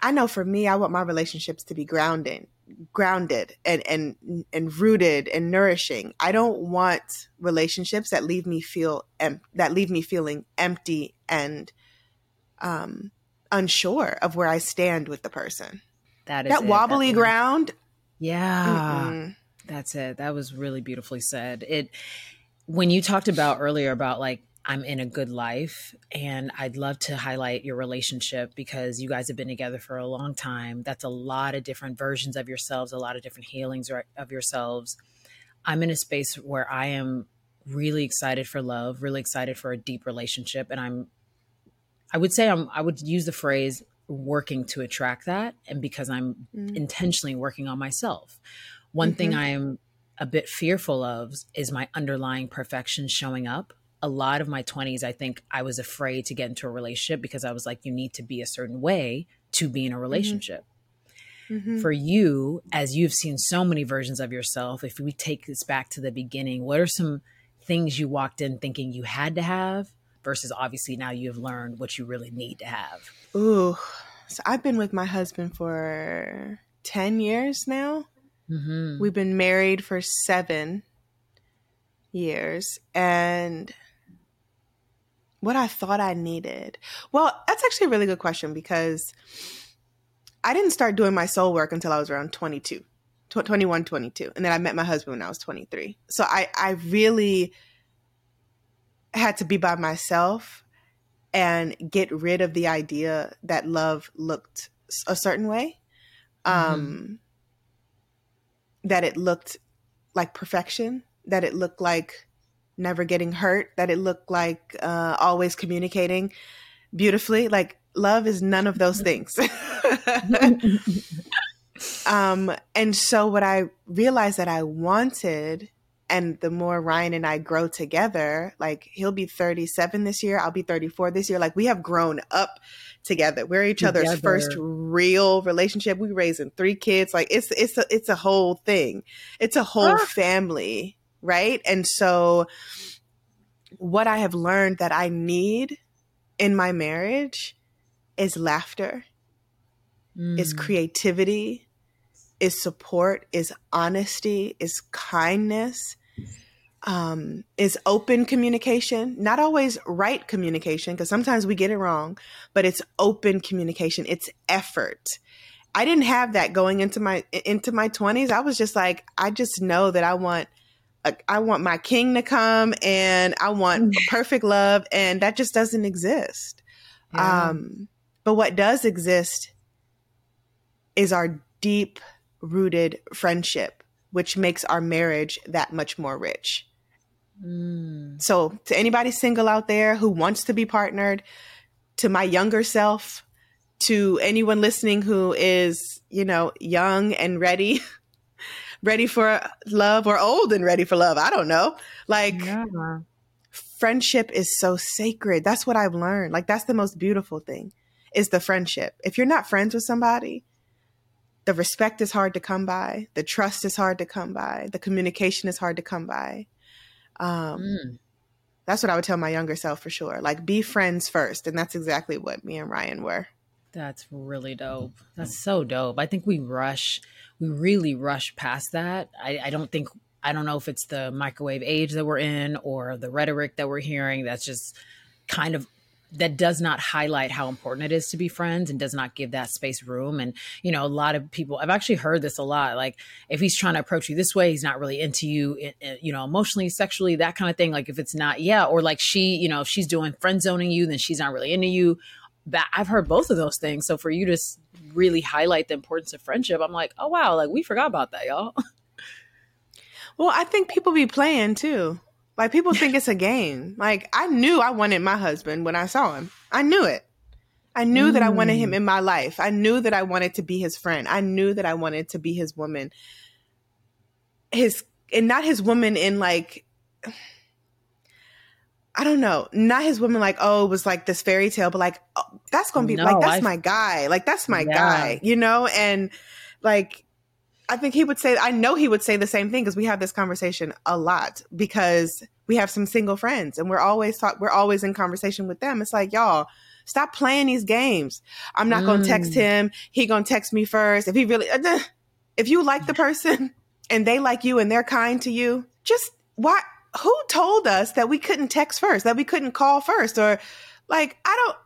S1: i know for me i want my relationships to be grounding grounded and and and rooted and nourishing i don't want relationships that leave me feel em- that leave me feeling empty and um unsure of where i stand with the person
S2: that is
S1: that wobbly ground
S2: yeah Mm-mm. That's it. That was really beautifully said. It when you talked about earlier about like I'm in a good life and I'd love to highlight your relationship because you guys have been together for a long time. That's a lot of different versions of yourselves, a lot of different healings of yourselves. I'm in a space where I am really excited for love, really excited for a deep relationship and I'm I would say I'm I would use the phrase working to attract that and because I'm mm. intentionally working on myself one mm-hmm. thing I am a bit fearful of is my underlying perfection showing up. A lot of my 20s, I think I was afraid to get into a relationship because I was like, you need to be a certain way to be in a mm-hmm. relationship. Mm-hmm. For you, as you've seen so many versions of yourself, if we take this back to the beginning, what are some things you walked in thinking you had to have versus obviously now you've learned what you really need to have?
S1: Ooh, so I've been with my husband for 10 years now. Mm-hmm. We've been married for seven years. And what I thought I needed. Well, that's actually a really good question because I didn't start doing my soul work until I was around 22, 21, 22. And then I met my husband when I was 23. So I, I really had to be by myself and get rid of the idea that love looked a certain way. Mm-hmm. Um, that it looked like perfection, that it looked like never getting hurt, that it looked like uh, always communicating beautifully. Like love is none of those things. um, and so what I realized that I wanted and the more Ryan and I grow together, like he'll be 37 this year, I'll be 34 this year. Like we have grown up together. We're each together. other's first real relationship. We raising three kids. Like it's it's a it's a whole thing. It's a whole ah. family, right? And so what I have learned that I need in my marriage is laughter, mm. is creativity, is support, is honesty, is kindness, um, is open communication. Not always right communication, because sometimes we get it wrong, but it's open communication. It's effort. I didn't have that going into my into my twenties. I was just like, I just know that I want. I want my king to come and I want perfect love and that just doesn't exist. Yeah. Um, but what does exist is our deep rooted friendship, which makes our marriage that much more rich. Mm. So, to anybody single out there who wants to be partnered, to my younger self, to anyone listening who is, you know, young and ready, ready for love or old and ready for love. I don't know. Like
S2: Yeah.
S1: friendship is so sacred. That's what I've learned. Like that's the most beautiful thing is the friendship. If you're not friends with somebody, the respect is hard to come by, the trust is hard to come by, the communication is hard to come by. Um,
S2: Mm.
S1: That's what I would tell my younger self for sure. Like be friends first, and that's exactly what me and Ryan were.
S2: That's really dope. That's so dope. I think we rush, we really rush past that. I, I don't think, I don't know if it's the microwave age that we're in or the rhetoric that we're hearing that's just kind of, that does not highlight how important it is to be friends and does not give that space room. And, you know, a lot of people, I've actually heard this a lot. Like, if he's trying to approach you this way, he's not really into you, eh, eh, you know, emotionally, sexually, that kind of thing. Like, if it's not, yeah. Or like she, you know, if she's doing friend zoning you, then she's not really into you that I've heard both of those things. So for you to really highlight the importance of friendship, I'm like, oh wow, like we forgot about that, y'all.
S1: Well, I think people be playing too. Like people think it's a game. Like I knew I wanted my husband when I saw him. I knew it. I knew that I wanted him mm. in my life. I knew that I wanted to be his friend. I knew that I wanted to be his woman. His and not his woman in like I don't know, not his woman like oh it was like this fairy tale, but like oh, that's gonna be
S2: No,
S1: like that's
S2: I-
S1: my guy, like that's my
S2: Yeah.
S1: guy, you know, and like I think he would say, I know he would say the same thing because we have this conversation a lot because we have some single friends and we're always talk, we're always in conversation with them. It's like, y'all, stop playing these games. I'm not going to text him. He going to text me first. If he really, uh, if you like the person and they like you and they're kind to you, just why, who told us that we couldn't text first, that we couldn't call first? Or like, I don't,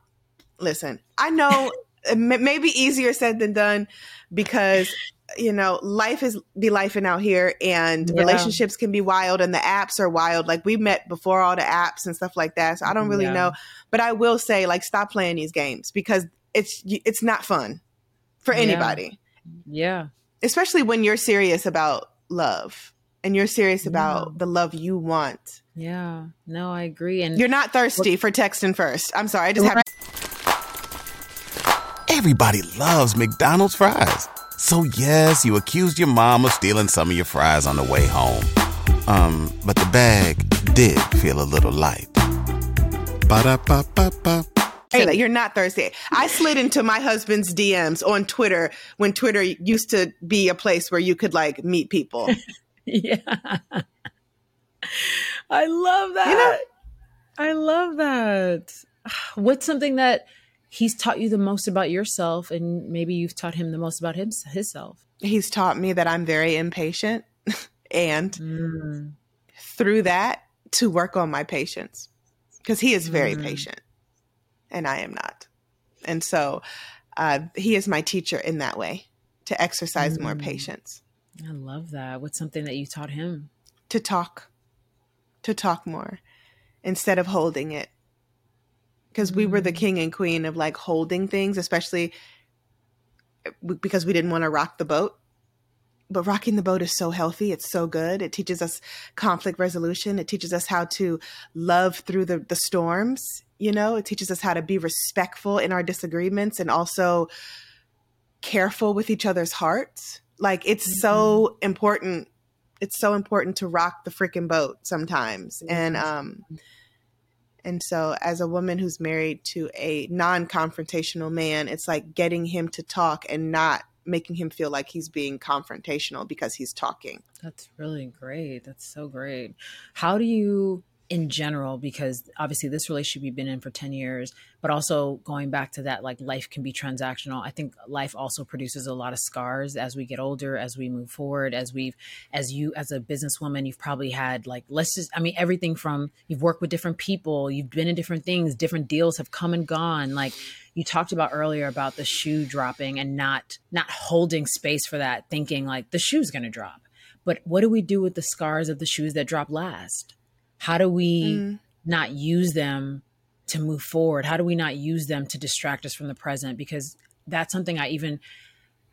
S1: listen, I know it may- maybe easier said than done because you know life is be lifing out here and
S2: Yeah.
S1: relationships can be wild and the apps are wild like we met before all the apps and stuff like that so i don't really
S2: Yeah.
S1: know but i will say like stop playing these games because it's it's not fun for
S2: Yeah.
S1: anybody
S2: yeah.
S1: especially when you're serious about love and you're serious about the love you want
S2: Yeah. No, I agree. And
S1: you're not thirsty for texting first i'm sorry i just have
S3: Everybody loves McDonald's fries. So yes, you accused your mom of stealing some of your fries on the way home. Um, but the bag did feel a little light. Ba-da-ba-ba-ba.
S1: say that you're not thirsty. I slid into my husband's DMs on Twitter when Twitter used to be a place where you could like meet people.
S2: yeah. I love that. I love that. What's something that he's taught you the most about yourself and maybe you've taught him the most about him, himself?
S1: He's taught me that I'm very impatient and
S2: Mm.
S1: through that to work on my patience because he is very
S2: Mm.
S1: patient and I am not. And so uh, he is my teacher in that way to exercise more
S2: Mm.
S1: patience,
S2: I love that. What's something that you taught him?
S1: to talk, to talk more instead of holding it. Because we were the mm. king and queen of like holding things, especially because we didn't want to rock the boat. But rocking the boat is so healthy. It's so good. It teaches us conflict resolution. It teaches us how to love through the, the storms. You know, it teaches us how to be respectful in our disagreements and also careful with each other's hearts. Like it's so important. It's so important to rock the freaking boat sometimes. And um and so as a woman who's married to a non-confrontational man, it's like getting him to talk and not making him feel like he's being confrontational because he's talking.
S2: That's really great. That's so great. How do you, in general, because obviously this relationship you've been in for 10 years, but also going back to that, like life can be transactional. I think life also produces a lot of scars as we get older, as we move forward, as we've, as you, as a businesswoman, you've probably had like, let's just, I mean, everything from you've worked with different people, you've been in different things, different deals have come and gone. Like, you talked about earlier about the shoe dropping and not not holding space for that thinking like the shoe's going to drop but what do we do with the scars of the shoes that drop last how do we
S1: Mm.
S2: not use them to move forward how do we not use them to distract us from the present because that's something i even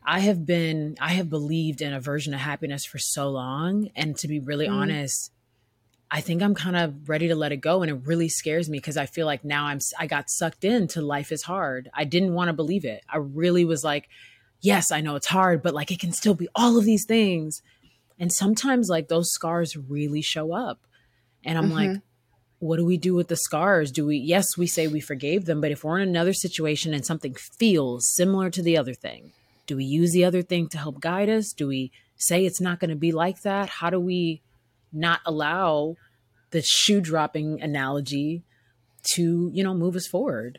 S2: i have been i have believed in a version of happiness for so long and to be really
S1: Mm.
S2: honest I think I'm kind of ready to let it go and it really scares me because I feel like now I'm I got sucked into life is hard. I didn't want to believe it. I really was like, yes, I know it's hard, but like it can still be all of these things. And sometimes like those scars really show up. And I'm mm-hmm. like, what do we do with the scars? Do we, yes, we say we forgave them, but if we're in another situation and something feels similar to the other thing, do we use the other thing to help guide us? Do we say it's not going to be like that? How do we not allow the shoe dropping analogy to, you know, move us forward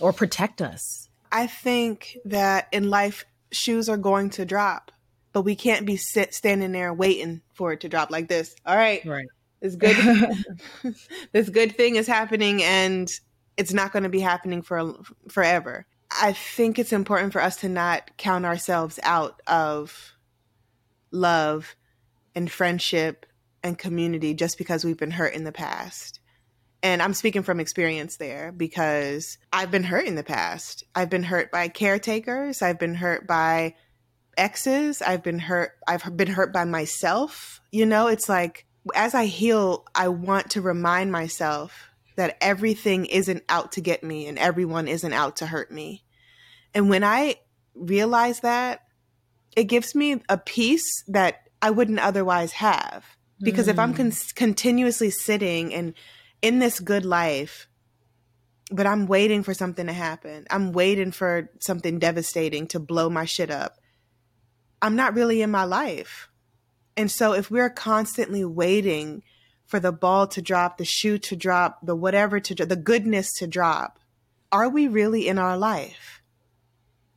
S2: or protect us?
S1: I think that in life, shoes are going to drop, but we can't be sit, standing there waiting for it to drop like this. All right.
S2: Right.
S1: This good this good thing is happening and it's not going to be happening for forever. I think it's important for us to not count ourselves out of love and friendship and community just because we've been hurt in the past. And I'm speaking from experience there because I've been hurt in the past. I've been hurt by caretakers, I've been hurt by exes, I've been hurt I've been hurt by myself. You know, it's like as I heal, I want to remind myself that everything isn't out to get me and everyone isn't out to hurt me. And when I realize that, it gives me a peace that I wouldn't otherwise have. Because mm. if I'm con- mm. continuously sitting and in this good life, but I'm waiting for something to happen, I'm waiting for something devastating to blow my shit up, I'm not really in my life. And so if we're constantly waiting for the ball to drop, the shoe to drop, the whatever to the goodness to drop, are we really in our life?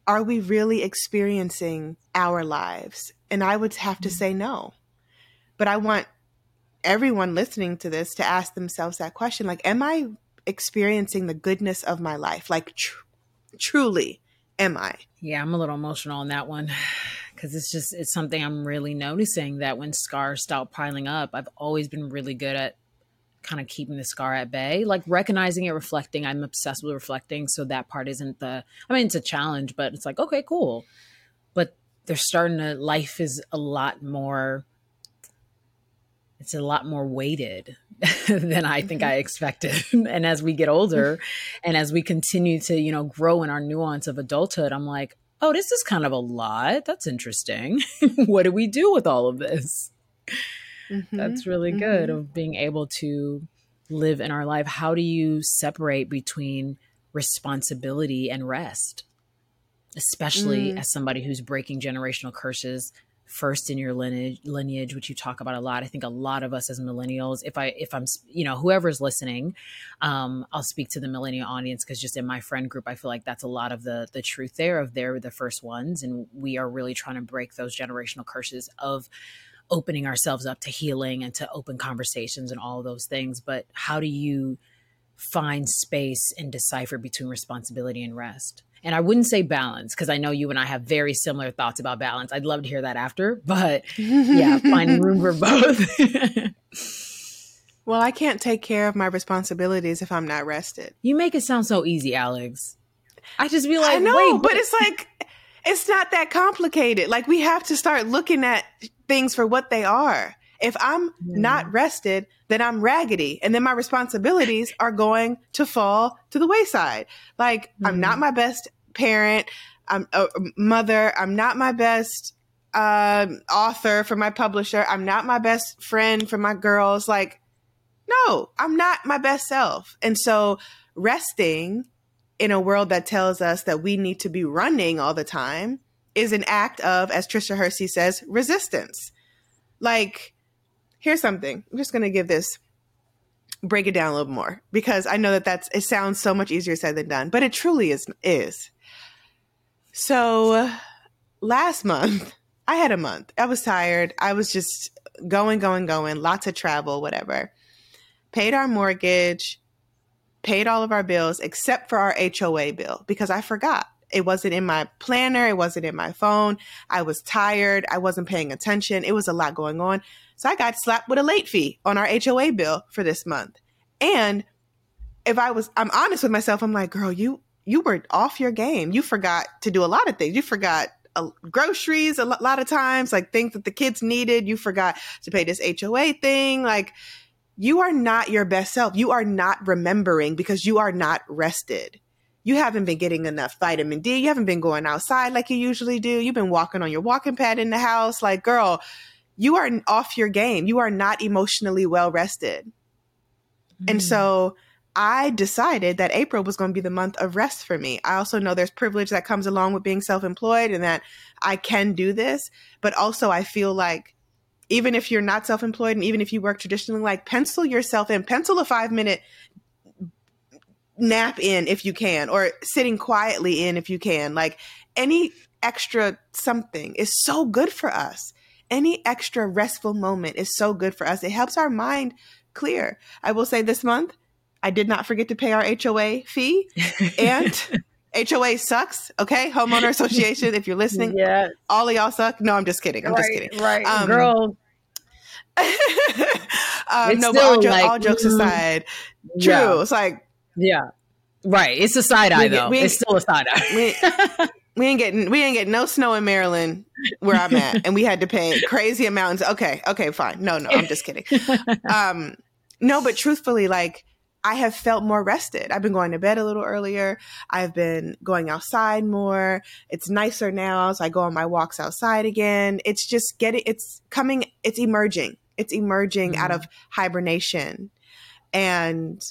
S1: Are we really experiencing our lives? And I would have to say no. But I want everyone listening to this to ask themselves that question like, am I experiencing the goodness of my life? Like, tr- truly, am I?
S2: Yeah, I'm a little emotional on that one because it's just it's something I'm really noticing that when scars start piling up, I've always been really good at kind of keeping the scar at bay, like recognizing it, reflecting. I'm obsessed with reflecting, so that part isn't the. I mean, it's a challenge, but it's like okay, cool. But they're starting to. Life is a lot more. It's a lot more weighted than I think I mm-hmm. expected. and as we get older, and as we continue to, you know, grow in our nuance of adulthood, I'm like, oh, this is kind of a lot. That's interesting. what do we do with all of this? Mm-hmm, That's really mm-hmm. good of being able to live in our life. How do you separate between responsibility and rest? Especially mm. as somebody who's breaking generational curses first in your lineage, lineage, which you talk about a lot. I think a lot of us as millennials, if I, if I'm, you know, whoever's listening, um, I'll speak to the millennial audience because just in my friend group, I feel like that's a lot of the the truth there of they're the first ones, and we are really trying to break those generational curses of opening ourselves up to healing and to open conversations and all those things. But how do you find space and decipher between responsibility and rest? And I wouldn't say balance because I know you and I have very similar thoughts about balance. I'd love to hear that after, but yeah, finding room for both.
S1: well, I can't take care of my responsibilities if I'm not rested.
S2: You make it sound so easy, Alex. I just be like,
S1: I know,
S2: wait,
S1: but it's like it's not that complicated. Like we have to start looking at things for what they are. If I'm mm. not rested, then I'm raggedy. And then my responsibilities are going to fall to the wayside. Like mm. I'm not my best parent. I'm a mother. I'm not my best uh, author for my publisher. I'm not my best friend for my girls. Like, no, I'm not my best self. And so resting in a world that tells us that we need to be running all the time is an act of, as Tricia Hersey says, resistance. Like, here's something. I'm just going to give this break it down a little more because I know that that's it sounds so much easier said than done, but it truly is is. So last month, I had a month. I was tired. I was just going, going, going, lots of travel, whatever. Paid our mortgage, paid all of our bills except for our HOA bill because I forgot. It wasn't in my planner, it wasn't in my phone. I was tired, I wasn't paying attention. It was a lot going on. So I got slapped with a late fee on our HOA bill for this month. And if I was, I'm honest with myself, I'm like, girl, you, you were off your game. You forgot to do a lot of things. You forgot uh, groceries a lot of times, like things that the kids needed. You forgot to pay this HOA thing. Like, you are not your best self. You are not remembering because you are not rested. You haven't been getting enough vitamin D. You haven't been going outside like you usually do. You've been walking on your walking pad in the house. Like, girl, you are off your game. You are not emotionally well rested. Mm. And so I decided that April was going to be the month of rest for me. I also know there's privilege that comes along with being self employed and that I can do this. But also, I feel like even if you're not self employed and even if you work traditionally, like pencil yourself in, pencil a five minute nap in if you can, or sitting quietly in if you can. Like any extra something is so good for us. Any extra restful moment is so good for us. It helps our mind clear. I will say this month, I did not forget to pay our HOA fee and HOA sucks. Okay. Homeowner Association, if you're listening, yeah. all of y'all suck. No, I'm just kidding. I'm
S2: right,
S1: just kidding.
S2: Right. Um, Girl.
S1: um, no, but all, jo- like, all, jokes mm, aside, true. Yeah. It's like,
S2: yeah. Right. It's a side eye, though. It's still a side
S1: eye. we ain't getting we ain't getting no snow in Maryland where I'm at, and we had to pay crazy amounts. Okay, okay, fine. No, no, I'm just kidding. Um, no, but truthfully, like I have felt more rested. I've been going to bed a little earlier. I've been going outside more. It's nicer now, so I go on my walks outside again. It's just getting. It's coming. It's emerging. It's emerging mm-hmm. out of hibernation, and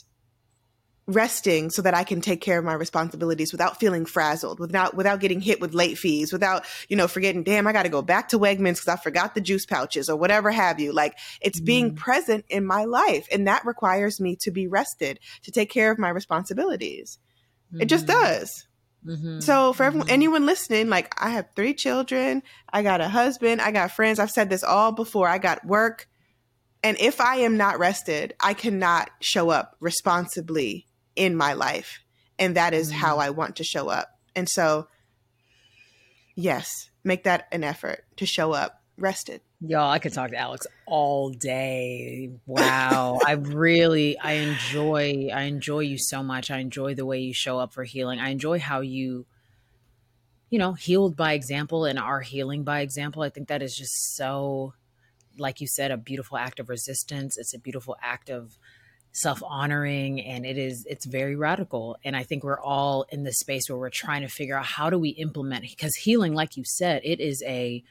S1: resting so that I can take care of my responsibilities without feeling frazzled, without without getting hit with late fees, without, you know, forgetting, damn, I got to go back to Wegmans cuz I forgot the juice pouches or whatever have you. Like it's mm being present in my life and that requires me to be rested, to take care of my responsibilities. mm It just mm-hmm. does. Mm-hmm. So for everyone, mm-hmm. anyone listening, like I have three children, I got a husband, I got friends. I've said this all before. I got work. And if I am not rested, I cannot show up responsibly in my life. And that is mm-hmm. how I want to show up. And so, yes, make that an effort to show up rested.
S2: Y'all, I could talk to Alex all day. Wow. I really I enjoy I enjoy you so much. I enjoy the way you show up for healing. I enjoy how you you know, healed by example and are healing by example. I think that is just so like you said a beautiful act of resistance. It's a beautiful act of self-honoring and it is it's very radical and i think we're all in this space where we're trying to figure out how do we implement because healing like you said it is a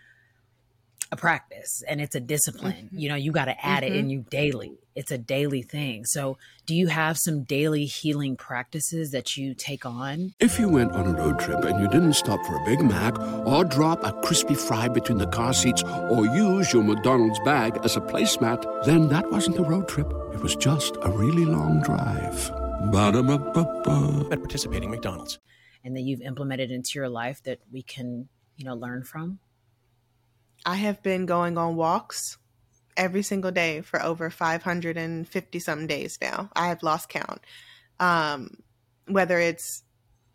S2: a practice and it's a discipline. Mm-hmm. You know, you got to add mm-hmm. it in you daily. It's a daily thing. So, do you have some daily healing practices that you take on?
S7: If you went on a road trip and you didn't stop for a Big Mac or drop a crispy fry between the car seats or use your McDonald's bag as a placemat, then that wasn't a road trip. It was just a really long drive. Ba-da-ba-ba-ba.
S8: At participating McDonald's.
S2: And that you've implemented into your life that we can, you know, learn from?
S1: I have been going on walks every single day for over 550 something days now. I have lost count. Um, whether it's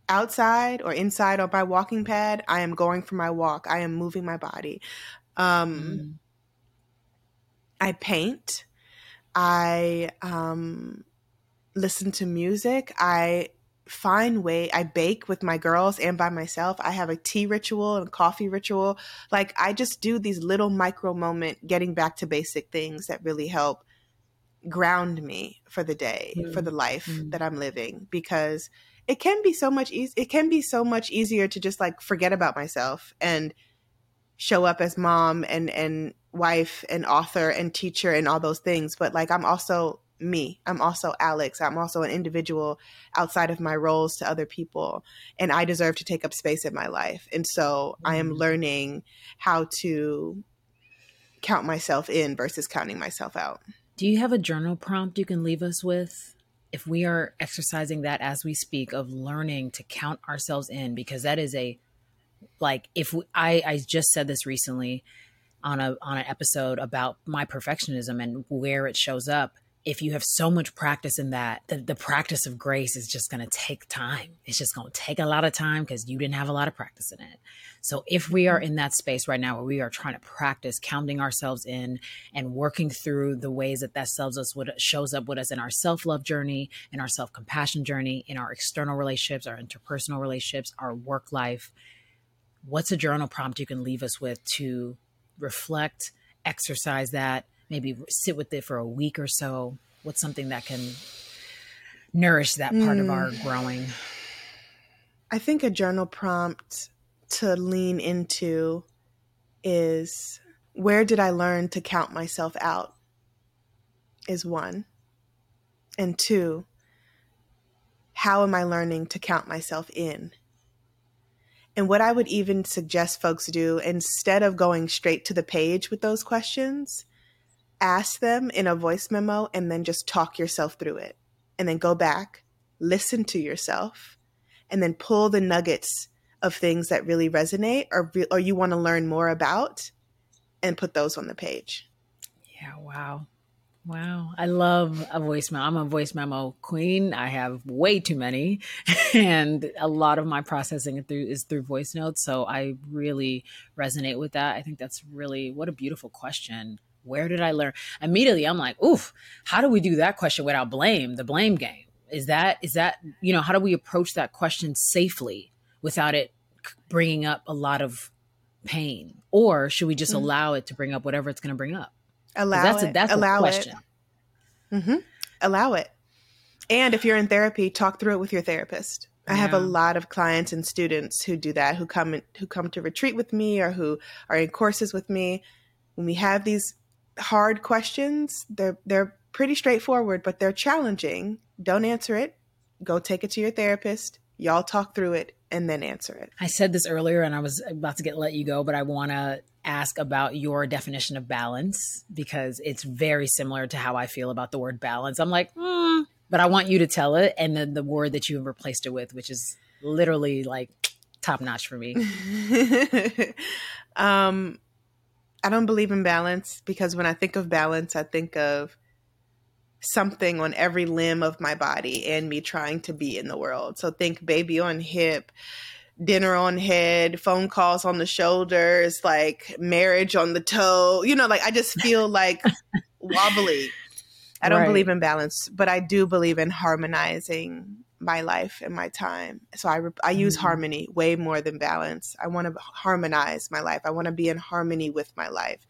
S1: outside or inside or by walking pad, I am going for my walk. I am moving my body. Um, mm. I paint. I um, listen to music. I find way I bake with my girls and by myself. I have a tea ritual and a coffee ritual. Like I just do these little micro moment getting back to basic things that really help ground me for the day, mm. for the life mm. that I'm living because it can be so much easy it can be so much easier to just like forget about myself and show up as mom and and wife and author and teacher and all those things but like I'm also me. I'm also Alex. I'm also an individual outside of my roles to other people. And I deserve to take up space in my life. And so mm-hmm. I am mm. learning how to count myself in versus counting myself out.
S2: Do you have a journal prompt you can leave us with? If we are exercising that as we speak of learning to count ourselves in, because that is a like if we, I I just said this recently on a on an episode about my perfectionism and where it shows up if you have so much practice in that, the, the practice of grace is just going to take time. It's just going to take a lot of time because you didn't have a lot of practice in it. So if we are in that space right now where we are trying to practice counting ourselves in and working through the ways that that sells us, what shows up with us in our self love journey, in our self compassion journey, in our external relationships, our interpersonal relationships, our work life, what's a journal prompt you can leave us with to reflect, exercise that, maybe sit with it for a week or so? What's something that can nourish that part mm. of our growing?
S1: I think a journal prompt to lean into is where did I learn to count myself out? Is one. And two, how am I learning to count myself in? And what I would even suggest folks do instead of going straight to the page with those questions, ask them in a voice memo and then just talk yourself through it. And then go back, listen to yourself, and then pull the nuggets of things that really resonate or, or you want to learn more about and put those on the page.
S2: Yeah, wow. Wow. I love a voice memo. I'm a voice memo queen. I have way too many. And a lot of my processing through is through voice notes. So I really resonate with that. I think that's really what a beautiful question. Where did I learn? Immediately I'm like, oof, how do we do that question without blame? The blame game. Is that is that, you know, how do we approach that question safely without it bringing up a lot of pain? Or should we just mm-hmm. allow it to bring up whatever it's going to bring up?
S1: Allow
S2: that's
S1: it.
S2: A, that's
S1: allow
S2: a question.
S1: It. Mm-hmm. Allow it. And if you're in therapy, talk through it with your therapist. I have a lot of clients and students who do that, who come in, who come to retreat with me or who are in courses with me. When we have these hard questions, they're they're pretty straightforward, but they're challenging. Don't answer it. Go take it to your therapist. Y'all talk through it and then answer it.
S2: I said this earlier and I was about to get let you go, but I want to ask about your definition of balance because it's very similar to how I feel about the word balance. I'm like, hmm, but I want you to tell it and then the word that you have replaced it with, which is literally like top notch for me.
S1: um, I don't believe in balance because when I think of balance, I think of something on every limb of my body and me trying to be in the world. So think baby on hip, dinner on head, phone calls on the shoulders, like marriage on the toe. You know, like I just feel like wobbly. I don't right. believe in balance, but I do believe in harmonizing my life and my time. So I I use mm-hmm. harmony way more than balance. I want to harmonize my life. I want to be in harmony with my life.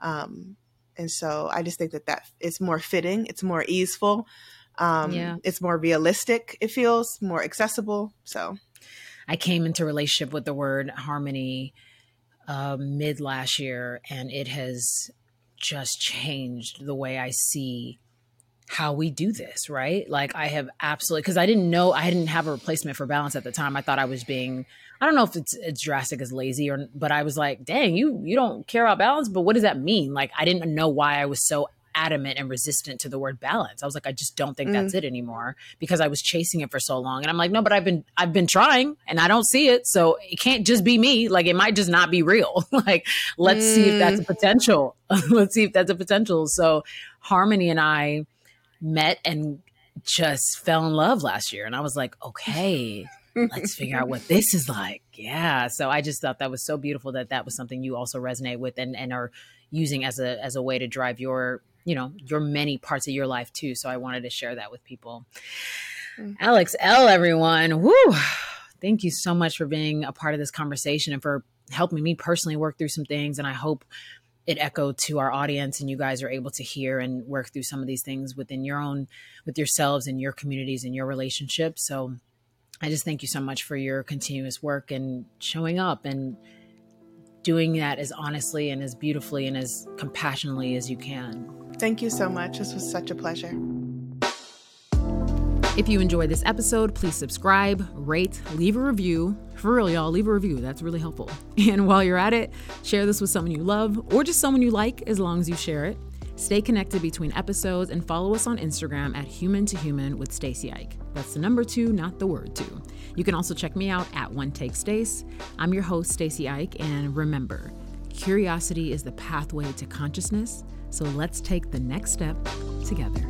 S1: Um, and so I just think that that is more fitting. It's more easeful. Um, yeah. It's more realistic. It feels more accessible. So
S2: I came into relationship with the word harmony uh, mid last year, and it has just changed the way I see how we do this, right? Like I have absolutely because I didn't know I didn't have a replacement for balance at the time. I thought I was being I don't know if it's as drastic as lazy or but I was like, dang, you you don't care about balance, but what does that mean? Like I didn't know why I was so adamant and resistant to the word balance. I was like, I just don't think mm. that's it anymore because I was chasing it for so long. And I'm like, no, but I've been I've been trying and I don't see it. So it can't just be me. Like it might just not be real. like let's mm. see if that's a mm. potential. let's see if that's a potential. So Harmony and I met and just fell in love last year. And I was like, okay, let's figure out what this is like. Yeah. So I just thought that was so beautiful that that was something you also resonate with and, and are using as a, as a way to drive your, you know, your many parts of your life too. So I wanted to share that with people. Mm-hmm. Alex Elle everyone. Woo. Thank you so much for being a part of this conversation and for helping me personally work through some things. And I hope it echoed to our audience and you guys are able to hear and work through some of these things within your own with yourselves and your communities and your relationships. So i just thank you so much for your continuous work and showing up and doing that as honestly and as beautifully and as compassionately as you can.
S1: Thank you so much. This was such a pleasure
S2: if you enjoyed this episode, please subscribe, rate, leave a review. For real, y'all, leave a review. That's really helpful. And while you're at it, share this with someone you love or just someone you like as long as you share it. Stay connected between episodes and follow us on Instagram at human to human with Stacy Ike. That's the number two, not the word two. You can also check me out at One Take Stace. I'm your host, Stacy Ike, and remember, curiosity is the pathway to consciousness. So let's take the next step together.